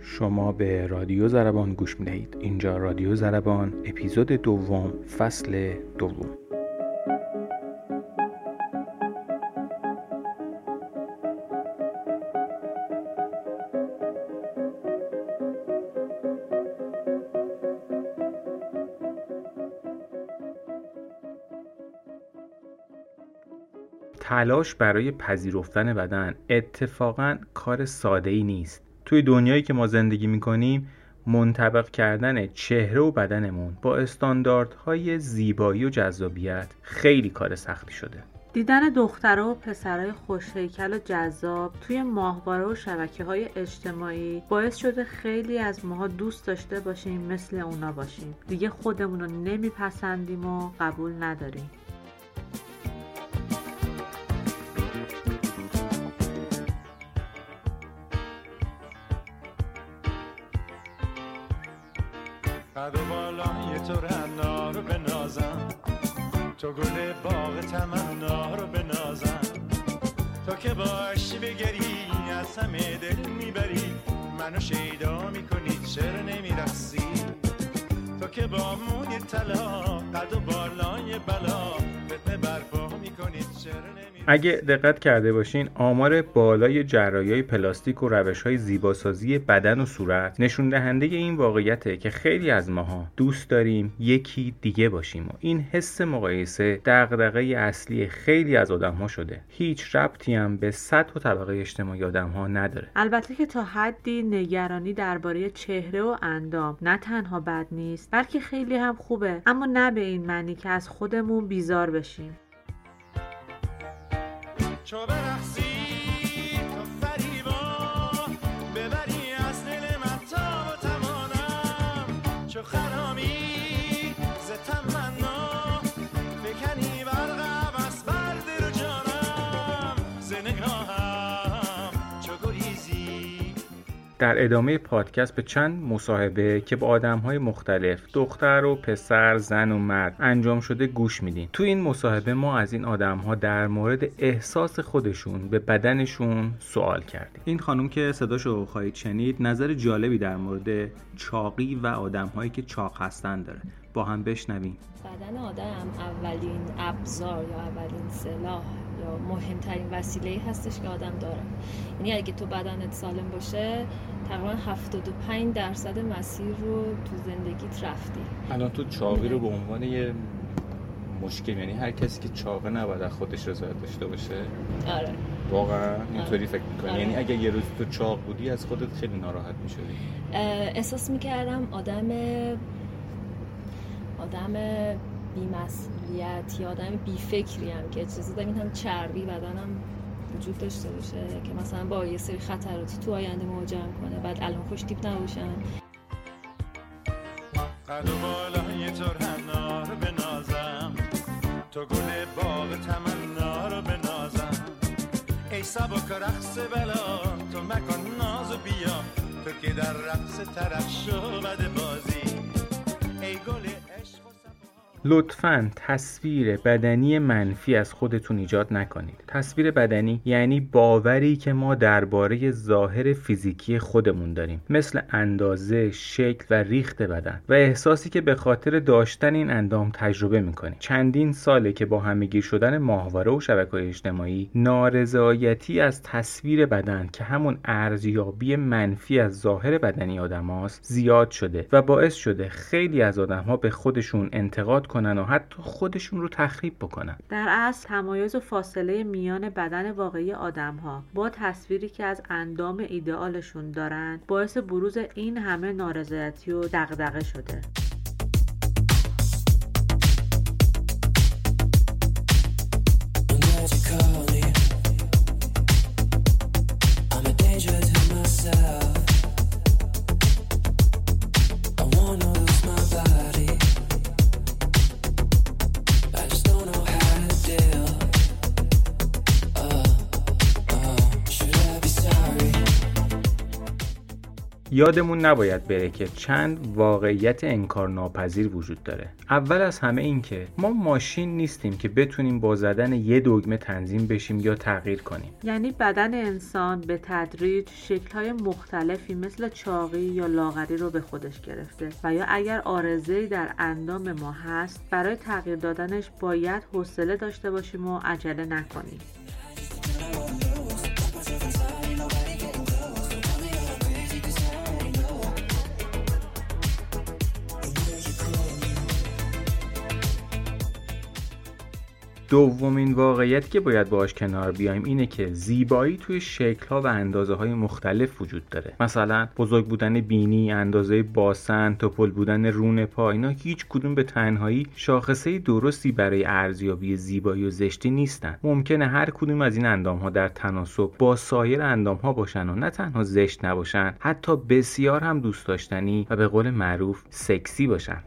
شما به رادیو زربان گوش می‌دهید. اینجا رادیو زربان اپیزود دوم فصل دوم. تلاش برای پذیرفتن بدن اتفاقا کار ساده ای نیست. توی دنیایی که ما زندگی می‌کنیم منطبق کردن چهره و بدنمون با استانداردهای زیبایی و جذابیت خیلی کار سختی شده. دیدن دخترها و پسرهای خوشهیکل و جذاب توی ماهواره و شبکه های اجتماعی باعث شده خیلی از ماها دوست داشته باشیم مثل اونا باشیم. دیگه خودمون رو نمیپسندیم و قبول نداریم. همه دل می‌بری. منو شیدا می‌کنی چرا نمیرقصی؟ تو که با موی طلا قد و بالای بلا. اگه دقت کرده باشین آمار بالای جراحی پلاستیک و روش های زیباسازی بدن و صورت نشون دهنده این واقعیته که خیلی از ماها دوست داریم یکی دیگه باشیم و این حس مقایسه دغدغه اصلی خیلی از آدم ها شده. هیچ ربطی هم به سطح و طبقه اجتماعی آدم ها نداره. البته که تا حدی نگرانی درباره چهره و اندام نه تنها بد نیست بلکه خیلی هم خوبه. اما نه به این معنی که از خودمون بیزار بشیم. چو برقصی تو فریبا ببری از دل من تا توانم چو خرامی ز تمنا فکنی برقم از بر دل جانم. ز نگاهم در ادامه پادکست به چند مصاحبه که با آدم های مختلف دختر و پسر زن و مرد انجام شده گوش میدین. تو این مصاحبه ما از این آدم ها در مورد احساس خودشون به بدنشون سوال کردیم. این خانم که صداشو خواهید شنید نظر جالبی در مورد چاقی و آدم هایی که چاق هستن داره. با هم بشنویم. بدن آدم اولین ابزار یا اولین سلاح یا مهمترین وسیله هستش که آدم داره. یعنی اگه تو بدنت سالم باشه تقریبا 75 درصد مسیر رو تو زندگیت رفتی. الان تو چاقی رو به عنوان یه مشکل یعنی هر کسی که چاقه نباید از خودش رضایت داشته باشه آره. واقعا اینطوری فکر می‌کنی. آره. یعنی اگه یه روز تو چاق بودی از خودت خیلی ناراحت می‌شدی. احساس می‌کردم آدم آدم بیمسئولیت یا آدم بیفکری هم که اجازه دارم این هم چربی بدنم وجود داشته باشه که مثلا با یه سری خطراتی تو آینده مواجهم کنه بعد الان خوش تیپ نباشم قد و بالای تو رنا رو بنازم. تو گل باغ تمنا رو بنازم. ای سبک رقص بلا تو مکن ناز و بیا. تو که در رقص طرف شو بد بازی. ای لطفا تصویر بدنی منفی از خودتون ایجاد نکنید. تصویر بدنی یعنی باوری که ما درباره ظاهر فیزیکی خودمون داریم. مثل اندازه، شکل و ریخت بدن. و احساسی که به خاطر داشتن این اندام تجربه می‌کنیم. چندین ساله که با همگیر شدن ماهواره و شبکه اجتماعی نارضایتی از تصویر بدن که همون ارزیابی منفی از ظاهر بدنی آدم هاست زیاد شده و باعث شده خیلی از آدم ها به خودشون انتقاد کنن و حتی خودشون رو تخریب بکنن. در اصل تمایز و فاصله میان بدن واقعی آدم ها با تصویری که از اندام ایدئالشون دارن باعث بروز این همه نارضایتی و دغدغه شده. یادمون نباید بره که چند واقعیت انکارناپذیر وجود داره. اول از همه این که ما ماشین نیستیم که بتونیم با زدن یه دگمه تنظیم بشیم یا تغییر کنیم. یعنی بدن انسان به تدریج شکل‌های مختلفی مثل چاقی یا لاغری رو به خودش گرفته و یا اگر آرزه‌ای در اندام ما هست برای تغییر دادنش باید حوصله داشته باشیم و عجله نکنیم. دومین واقعیت که باید باهاش کنار بیایم اینه که زیبایی توی شکل‌ها و اندازه های مختلف وجود داره. مثلا بزرگ بودن بینی اندازه باسن توپل بودن رون پا اینا هیچ کدوم به تنهایی شاخصه درستی برای ارزیابی زیبایی و زشتی نیستن. ممکنه هر کدوم از این اندام ها در تناسب با سایر اندام ها باشن و نه تنها زشت نباشن حتی بسیار هم دوست داشتنی و به قول معروف سکسی باشن.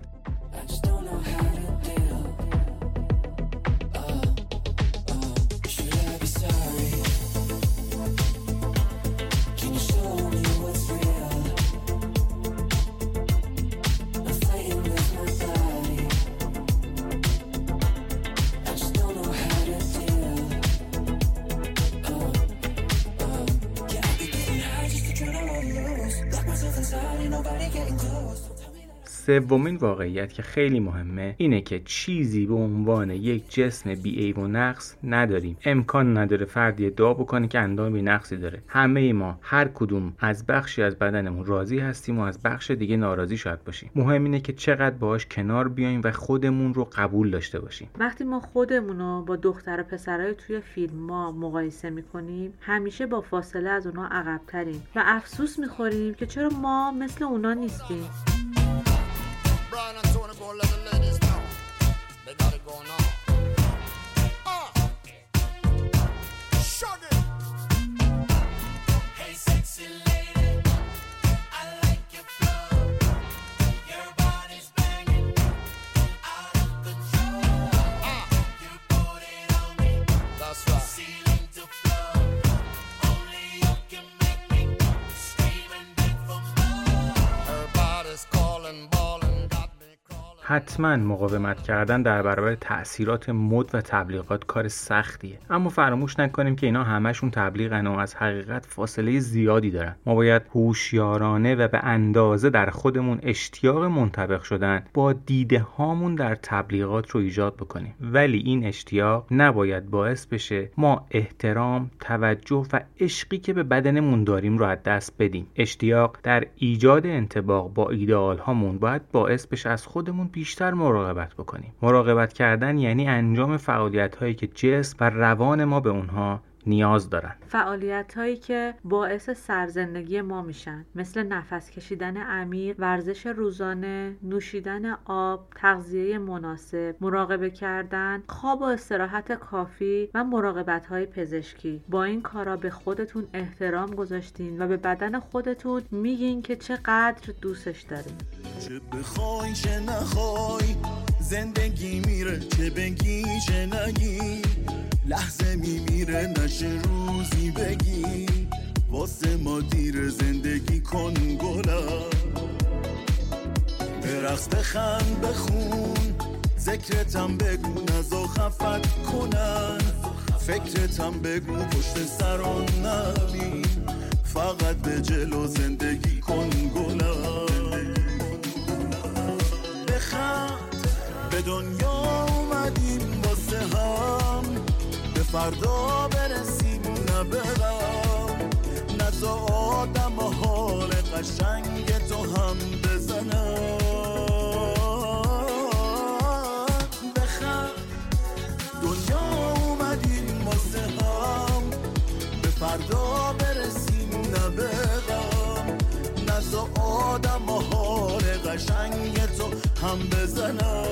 سومین واقعیت که خیلی مهمه اینه که چیزی به عنوان یک جسم بیعیب و نقص نداریم. امکان نداره فردی ادعا بکنه که اندام بی نقصی داره. همه ما هر کدوم از بخشی از بدنمون راضی هستیم و از بخش دیگه ناراضی شاید باشیم. مهم اینه که چقدر باهاش کنار بیایم و خودمون رو قبول داشته باشیم. وقتی ما خودمون رو با دختر و پسرای توی فیلم ما مقایسه می‌کنیم همیشه با فاصله از اونا عقبتریم و افسوس می‌خوریم که چرا ما مثل اونا نیستیم. حتما مقاومت کردن در برابر تاثیرات مد و تبلیغات کار سختیه. اما فراموش نکنیم که اینا همشون تبلیغن و از حقیقت فاصله زیادی دارن. ما باید هوشیارانه و به اندازه در خودمون اشتیاق منطبق شدن با دیده هامون در تبلیغات رو ایجاد بکنیم. ولی این اشتیاق نباید باعث بشه ما احترام توجه و عشقی که به بدنمون داریم رو از دست بدیم. اشتیاق در ایجاد انتباق با ایدئال هامون باید باعث بشه از خودمون بیشتر مراقبت بکنیم. مراقبت کردن یعنی انجام فعالیت هایی که جسم و روان ما به اونها نیاز دارن فعالیت هایی که باعث سرزندگی ما میشن مثل نفس کشیدن عمیق، ورزش روزانه، نوشیدن آب، تغذیه مناسب، مراقبه کردن، خواب و استراحت کافی و مراقبت های پزشکی. با این کارا به خودتون احترام گذاشتین و به بدن خودتون میگین که چقدر دوستش دارین. چه بخوای چه نخوای زندگی میره چه بگی چه نگی. لحظه میمیره نشه روزی بگی. واسه ما دیر زندگی کن گلم برقص بخند بخون. ذکرتم بگو نزا خفت کنن. فکرتم بگو پشت سران نبین فقط به جلو زندگی کن گلم بخند. به دنیا اومدیم واسه هم. به فردا برسیم نه به غم. نه تا آدم حال قشنگ تو هم بزنم. بخند دنیا اومدیم واسه هم. به فردا آدم حال قشنگ تو هم بزنم.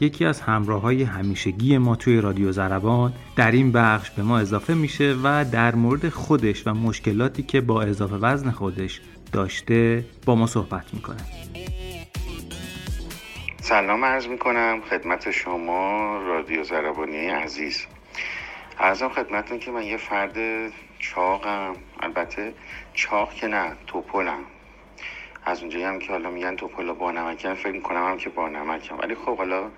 یکی از همراه های همیشگی ما توی رادیو زربان در این بخش به ما اضافه میشه و در مورد خودش و مشکلاتی که با اضافه وزن خودش داشته با ما صحبت می‌کنه. سلام عرض می کنم خدمت شما رادیو زربانی عزیز. ارزم خدمتتون که من یه فرد چاقم. البته چاق که نه توپلم. از اونجایی هم که حالا میگن توپل با نمکم فکر می‌کنم هم که با نمکم ولی خب حالا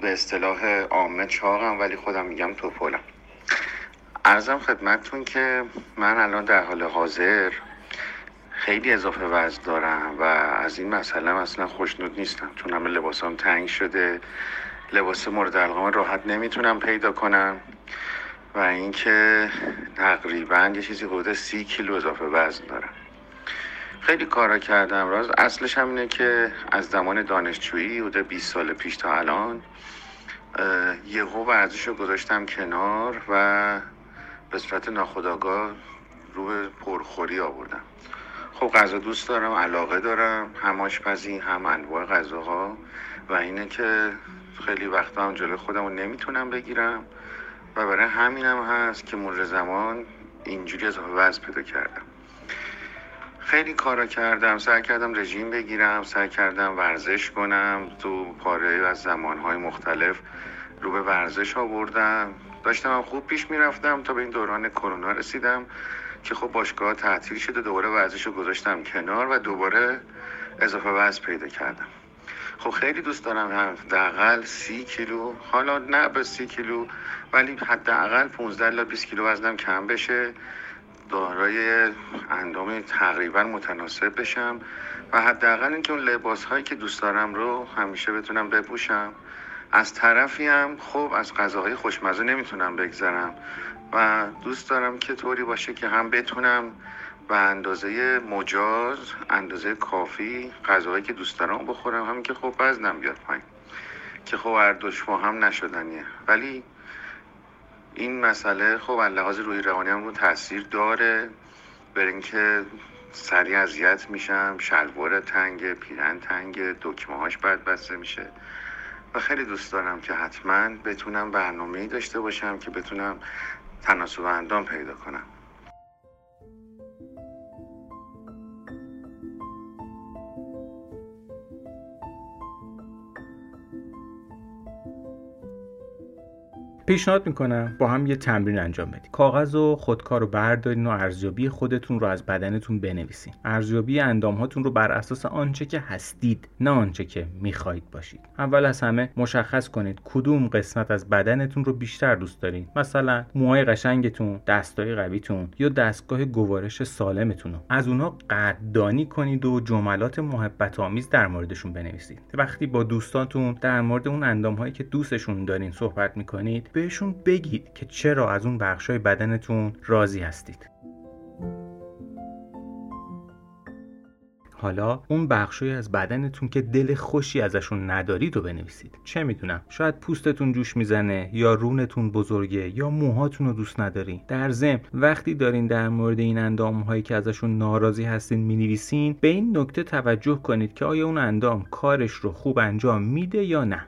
به اصطلاح عامه چاقم ولی خودم میگم توپلم. ارزم خدمتتون که من الان در حال حاضر خیلی اضافه وزن دارم و از این مسئله اصلا خوشنود نیستم. چون همه لباسام تنگ شده. لباس مورد علاقه راحت نمی‌تونم پیدا کنم. و اینکه تقریبا یه چیزی حدود سی کیلو اضافه وزن دارم. خیلی کارا کردم. راز اصلش هم اینه که از زمان دانشجویی حدود 20 سال پیش تا الان یهو ورزش رو گذاشتم کنار و به صورت ناخودآگاه رو به پرخوری آوردم. خب غذا دوست دارم علاقه دارم هم آشپزی هم انواع غذاها. و اینه که خیلی وقتا هم جلو خودم رو نمی‌تونم بگیرم. و برای همینم هست که مرور زمان اینجوری اضافه وزن پیدا کردم. خیلی کارا کردم. سعی کردم رژیم بگیرم سعی کردم ورزش کنم. تو پاره از زمانهای مختلف رو به ورزش آوردم. داشتم خوب پیش می‌رفتم تا به این دوران کرونا رسیدم که خب باشگاه تعطیل شده دوباره ورزش رو گذاشتم کنار و دوباره اضافه وزن پیدا کردم. خب خیلی دوست دارم حداقل سی کیلو حالا نه به سی کیلو ولی حداقل 15 الی 20 کیلو وزنم کم بشه. دارای اندام تقریبا متناسب بشم. و حداقل اینکه اون لباس هایی که دوست دارم رو همیشه بتونم بپوشم. از طرفی هم خب از غذاهای خوشمزه نمی‌تونم بگذرم. و دوست دارم که طوری باشه که هم بتونم به اندازه مجاز اندازه کافی غذاهایی که دوست دارم بخورم. همین که خب وزنم بیاد پایین. که خب هر با هم نشدنیه. ولی این مسئله خب لحاظ روی روانی هم رو تاثیر داره. بر اینکه سریع اذیت میشم شلوار تنگ پیرن تنگ دکمه هاش بد بسته میشه. و خیلی دوست دارم که حتما بتونم برنامه داشته باشم که بتونم تناسب اندام پیدا کنم. پیشنهاد می‌کنم با هم یه تمرین انجام بدیم. کاغذ و خودکار رو بردارین و ارزیابی خودتون رو از بدنتون بنویسین. ارزیابی اندام هاتون رو بر اساس آنچه که هستید نه آنچه که می‌خواهید باشید. اول از همه مشخص کنید کدوم قسمت از بدنتون رو بیشتر دوست دارید مثلا موهای قشنگتون دستای قویتون یا دستگاه گوارش سالمتون رو. از اونها قدردانی کنید و جملات محبت آمیز در موردشون بنویسید. وقتی با دوستاتون در مورد اون اندام هایی که دوستشون دارین صحبت می‌کنید بهشون بگید که چرا از اون بخشای بدنتون راضی هستید. حالا اون بخشی از بدنتون که دل خوشی ازشون ندارید رو بنویسید. چه می‌دونم؟ شاید پوستتون جوش می‌زنه یا رونتون بزرگه یا موهاتون رو دوست ندارین در ضمن وقتی دارین در مورد این اندام هایی که ازشون ناراضی هستین می‌نویسین به این نکته توجه کنید که آیا اون اندام کارش رو خوب انجام میده یا نه.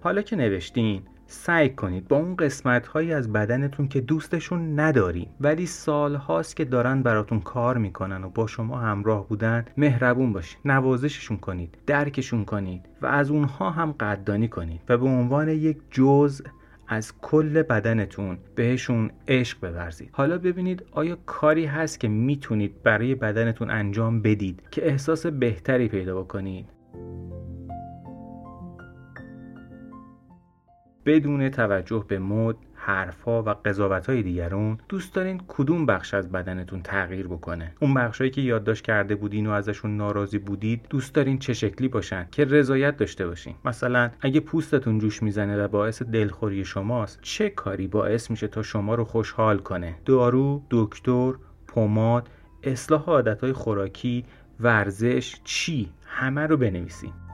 حالا که نوشتین سعی کنید با اون قسمت هایی از بدنتون که دوستشون ندارین ولی سال هاست که دارن براتون کار می‌کنن و با شما همراه بودن مهربون باشید نوازششون کنید درکشون کنید و از اونها هم قدردانی کنید و به عنوان یک جزء از کل بدنتون بهشون عشق بورزید. حالا ببینید آیا کاری هست که می‌تونید برای بدنتون انجام بدید که احساس بهتری پیدا بکنید؟ بدون توجه به مد حرفها و قضاوت‌های دیگرون دوست دارین کدوم بخش از بدنتون تغییر بکنه؟ اون بخشایی که یادداشت کرده بودین و ازشون ناراضی بودید دوست دارین چه شکلی باشن که رضایت داشته باشین؟ مثلا اگه پوستتون جوش می‌زنه و باعث دلخوری شماست چه کاری باعث میشه تا شما رو خوشحال کنه؟ دارو دکتر پماد اصلاح عادتهای خوراکی ورزش چی؟ همه رو بنویسین.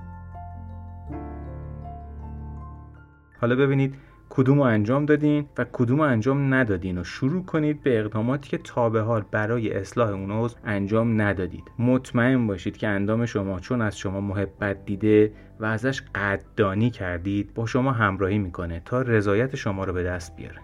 حالا ببینید کدوم رو انجام دادین و کدوم رو انجام ندادین و شروع کنید به اقداماتی که تا به حال برای اصلاح اون عضو انجام ندادید. مطمئن باشید که اندام شما چون از شما محبت دیده و ازش قدردانی کردید با شما همراهی می‌کنه تا رضایت شما رو به دست بیاره.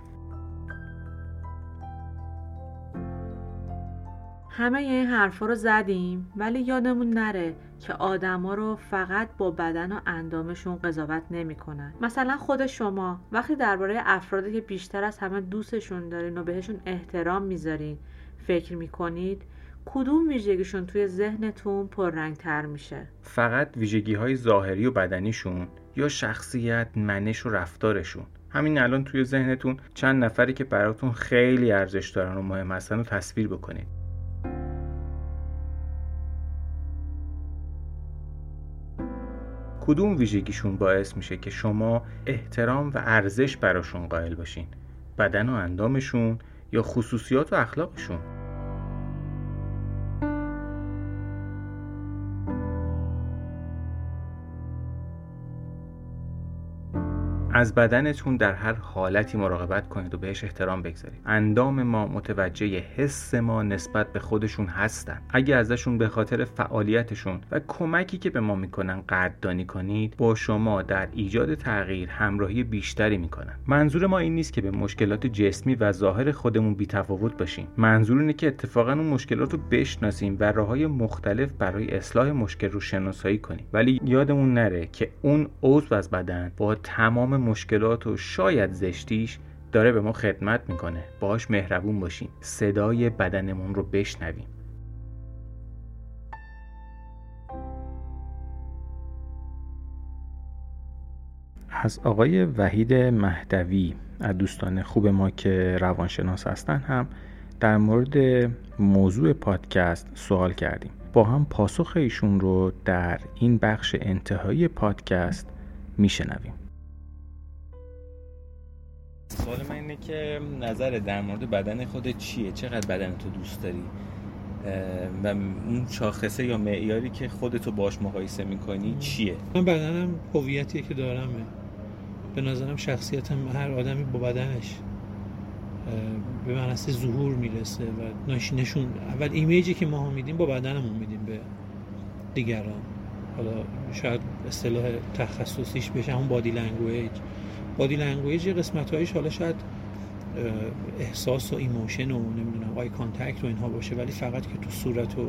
همه این حرفا رو زدیم ولی یادمون نره که آدما رو فقط با بدن و اندامشون قضاوت نمی‌کنن. مثلا خود شما وقتی درباره افرادی که بیشتر از همه دوستشون دارین و بهشون احترام می‌ذارین فکر می‌کنید کدوم ویژگیشون توی ذهنتون پررنگتر میشه؟ فقط ویژگی های ظاهری و بدنیشون یا شخصیت منش و رفتارشون. همین الان توی ذهنتون چند نفری که براتون خیلی ارزش دارن و مهم هستن رو تصویر بکنید. کدوم ویژگیشون باعث میشه که شما احترام و ارزش براشون قائل باشین؟ بدن و اندامشون یا خصوصیات و اخلاقشون؟ از بدنتون در هر حالتی مراقبت کنید و بهش احترام بگذارید. اندام ما متوجه حس ما نسبت به خودشون هستن. اگه ازشون به خاطر فعالیتشون و کمکی که به ما می‌کنن قدردانی کنید با شما در ایجاد تغییر همراهی بیشتری می‌کنن. منظور ما این نیست که به مشکلات جسمی و ظاهر خودمون بیتفاوت باشیم. منظور اینه که اتفاقا اون مشکلات رو بشناسیم و راههای مختلف برای اصلاح مشکل رو شناسایی کنیم. ولی یادمون نره که اون عضو از بدن با تمام مشکلات و شاید زشتیش داره به ما خدمت می‌کنه. باهاش مهربون باشیم صدای بدنمون رو بشنویم. از آقای وحید مهدوی از دوستان خوب ما که روانشناس هستن هم در مورد موضوع پادکست سوال کردیم. با هم پاسخ ایشون رو در این بخش انتهایی پادکست میشنویم. سوال من اینه که نظر در مورد بدن خودت چیه؟ چقدر بدن تو دوست داری؟ و اون شاخصه یا معیاری که خودتو باش مقایسه می‌کنی چیه؟ من بدنم هویتیه که دارمه. به نظرم شخصیتم هر آدمی با بدنش به منصه ظهور می‌رسه و نش- نشون اول image ی که ما میدیم با بدنمون میدیم به دیگران. حالا شاید اصطلاح تخصصیش بشه همون body language body language یه قسمت هایش حالا شاید احساس و emotion و نمی‌دونم eye contact و اینها باشه ولی فقط که تو صورت و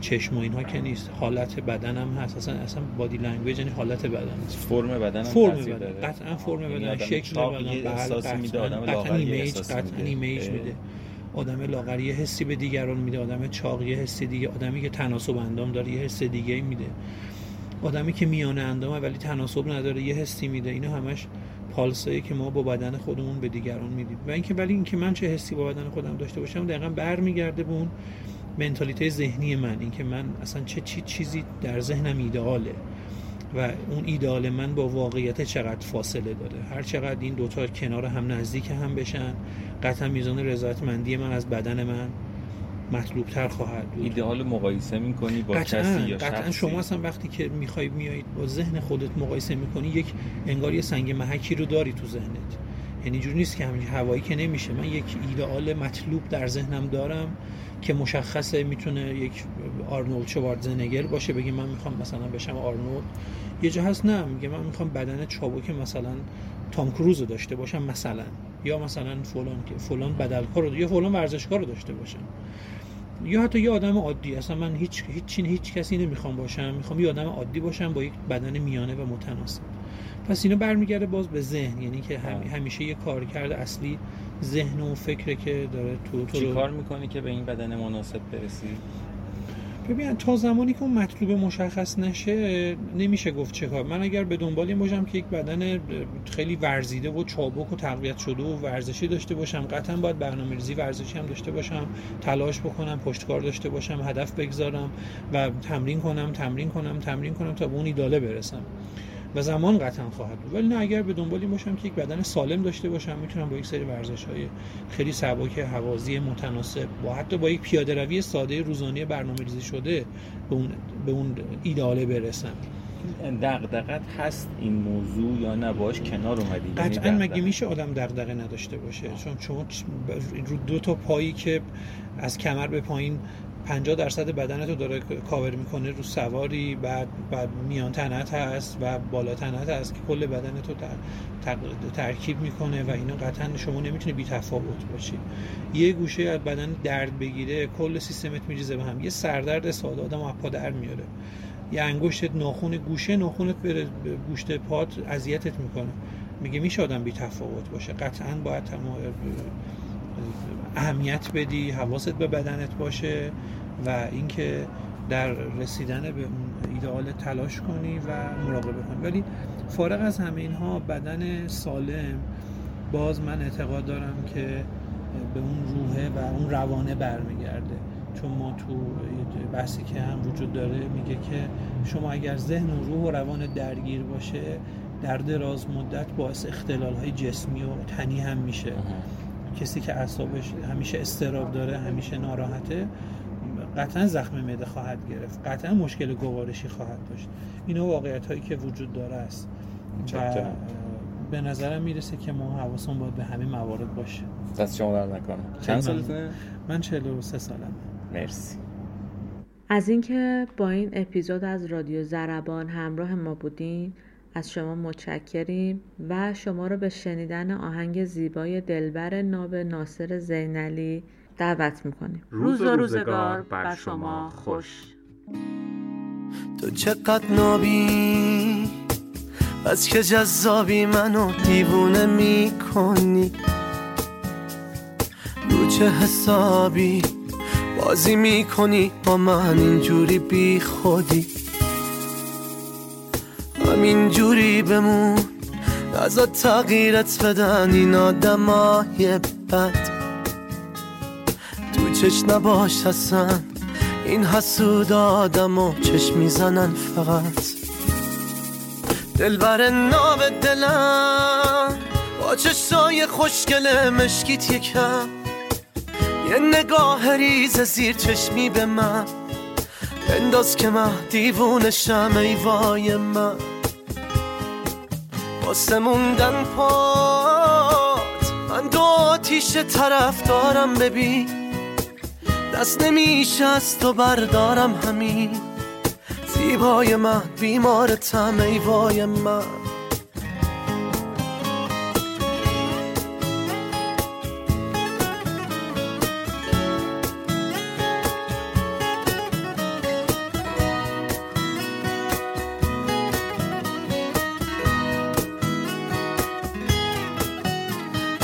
چشم و اینها که نیست. حالت بدنم هست. اصلا اصلا body language یعنی حالت بدن است. فرم بدنم فرم تاثیر بدن. قطعا فرم یعنی بدن. آدم شکل بدن. بله، قطعاً. میده آدم قطعاً لاغر یه image قطعا. image. میده. آدم لاغر یه حسی به دیگران میده. آدم چاق یه حس دیگه. آدمی که تناسب اندام داره یه حس دیگه میده. آدمی که میانه اندامه ولی تناسب نداره یه حسی میده. اینا همش پالسایی که ما با بدن خودمون به دیگران میدیم. و اینکه ولی اینکه من چه حسی با بدن خودم داشته باشم دقیقا برمیگرده به اون mentalité ذهنی من اینکه من اصلا چه چی چیزی در ذهنم ایدئاله و اون ایدئال من با واقعیت چقدر فاصله داره. هر چقدر این دوتا کنار هم نزدیک هم بشن قطعا میزان رضایتمندی من از بدن من مطلوب تر خواهد بود. ایدئال مقایسه می‌کنی با قطعا کسی یا قطعا شخصی؟ شما اصلا وقتی که می‌خوای میایید با ذهن خودت مقایسه می‌کنی یک انگار یه سنگ محکی رو داری تو ذهنت. یعنی جوری نیست که همینجوری هوایی که نمیشه. من یک ایدئال مطلوب در ذهنم دارم که مشخصه می‌تونه یک آرنولد شوارزنگر باشه بگی من می‌خوام مثلا بشم آرنولد. یه جا هست نه میگه من می‌خوام بدن چابک مثلا تام کروز رو داشته باشم مثلا. یا مثلا فلان که فلان بدلکار رو یا فلان ورزشکار رو داشته باشم. یا حتی یه آدم عادی. اصلا من هیچ هیچ هیچ کسی نمی‌خوام باشم. می‌خوام یه آدم عادی باشم با یک بدن میانه و متناسب. پس اینا برمیگرده باز به ذهن. یعنی که هم-. همیشه یه کارکرد اصلی ذهن و فکره که داره تو تو چی کار می‌کنی که به این بدن مناسب برسی؟ ببین تا زمانی که اون مطلوب مشخص نشه نمیشه گفت چه کار. من اگر به دنبال این باشم که یک بدن خیلی ورزیده و چابک و تقویت شده و ورزشی داشته باشم قطعا باید برنامه ریزی ورزشی هم داشته باشم تلاش بکنم پشتکار داشته باشم هدف بگذارم و تمرین کنم تمرین کنم تمرین کنم تا به اون ایداله برسم. و زمان قطعا خواهد بود. ولی نه اگر به دنبال این باشم که یک بدن سالم داشته باشم می‌تونم با یک سری ورزش های خیلی سبک هوازی متناسب با حتی با یک پیاده روی ساده روزانه برنامه ریزی شده به اون به اون ایداله برسم. دغدغت هست این موضوع یا نه؟ باش کنار اومدی. یعنی قطعا. مگه میشه آدم دغدغه نداشته باشه؟ چون شما چ- ب- رو دو تا پایی که از کمر به پایین 50 درصد بدنتو داره کاور می‌کنه رو سواری بعد بعد میان تنت هست و بالا تنت هست که کل بدنتو تق- ترکیب می‌کنه و اینا قطعا شما نمی‌تونی بی تفاوت باشی. یه گوشه از بدن درد بگیره کل سیستمت میریزه به هم. یه سردرد ساده آدم از پا در میاره. یه انگشتت ناخون گوشه ناخونت بره گوشت پات اذیتت می‌کنه. میگه میشه آدم بی تفاوت باشه. قطعا باید تما- اهمیت بدی حواست به بدنت باشه و اینکه در رسیدن به اون ایدئال تلاش کنی و مراقبه کنی. ولی فارغ از همه اینها بدن سالم باز من اعتقاد دارم که به اون روحه و اون روانه برمیگرده. چون ما تو بحثی که هم وجود داره میگه که شما اگر ذهن و روح و روان درگیر باشه در دراز مدت باعث اختلال های جسمی و تنی هم میشه. کسی که اعصابش همیشه استراب داره همیشه ناراحته قطعا زخم معده خواهد گرفت. قطعا مشکل گوارشی خواهد داشت. اینا واقعیت هایی که وجود داره است. و. به نظرم می‌رسه که ما حواسمون باید به همه موارد باشه. دست شما در نکنم چند. سالتونه؟ من؟ 43 سالمه. مرسی. از اینکه با این اپیزود از رادیو زربان همراه ما بودین از شما متشکریم و شما رو به شنیدن آهنگ زیبای دلبر ناب ناصر زینلی دعوت می‌کنیم. روز و روزگار بر شما خوش. تو چقدر نابی بس که جذابی منو دیوونه می‌کنی؟ رو چه حسابی بازی می‌کنی با من اینجوری بی خودی همین جوری بمون نزا تغییرت بدن این آدمای بد. تو چش نباش اصلا این حسود آدم و چشم می‌زنن فقط. دلبر ناب دلم. با چشای خوشگل مشکیت یکم. یه نگاه ریز زیر چشمی به من. بنداز که من دیوونشم ای وای من. واسه موندن پات. من دو آتیش طرف دارم ببین. دست نمیشه از تو بردارم همین. زیبای من بیمارتم ای وای من.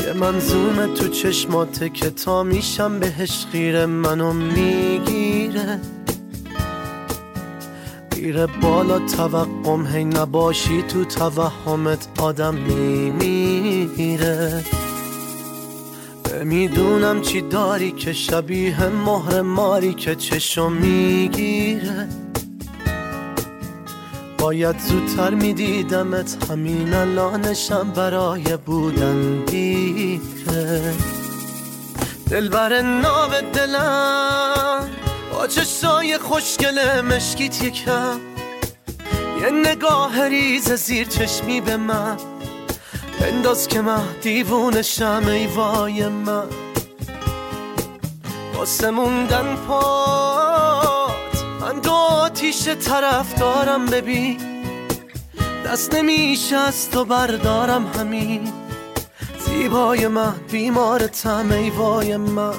یه منظومه تو چشماته که تا میشم بهش خیره منو می‌گیره. میره بالا توقم هی نباشی تو توهمت آدم میمیره. نمی‌دونم چی داری که شبیه مهر ماری که چشو می‌گیره. باید زودتر میدیدمت. همین الانشم برای بودن دیره. دلبر ناب دلم. با چشای خوشگل مشکیت یکم. یه نگاه ریز زیر چشمی به من. بنداز که من دیوونشم ای وای من. واسه موندن پات من دو آتیش طرف دارم ببین. دست نمیشه از تو بردارم همین. زیبای من بیمارتم ای وای من.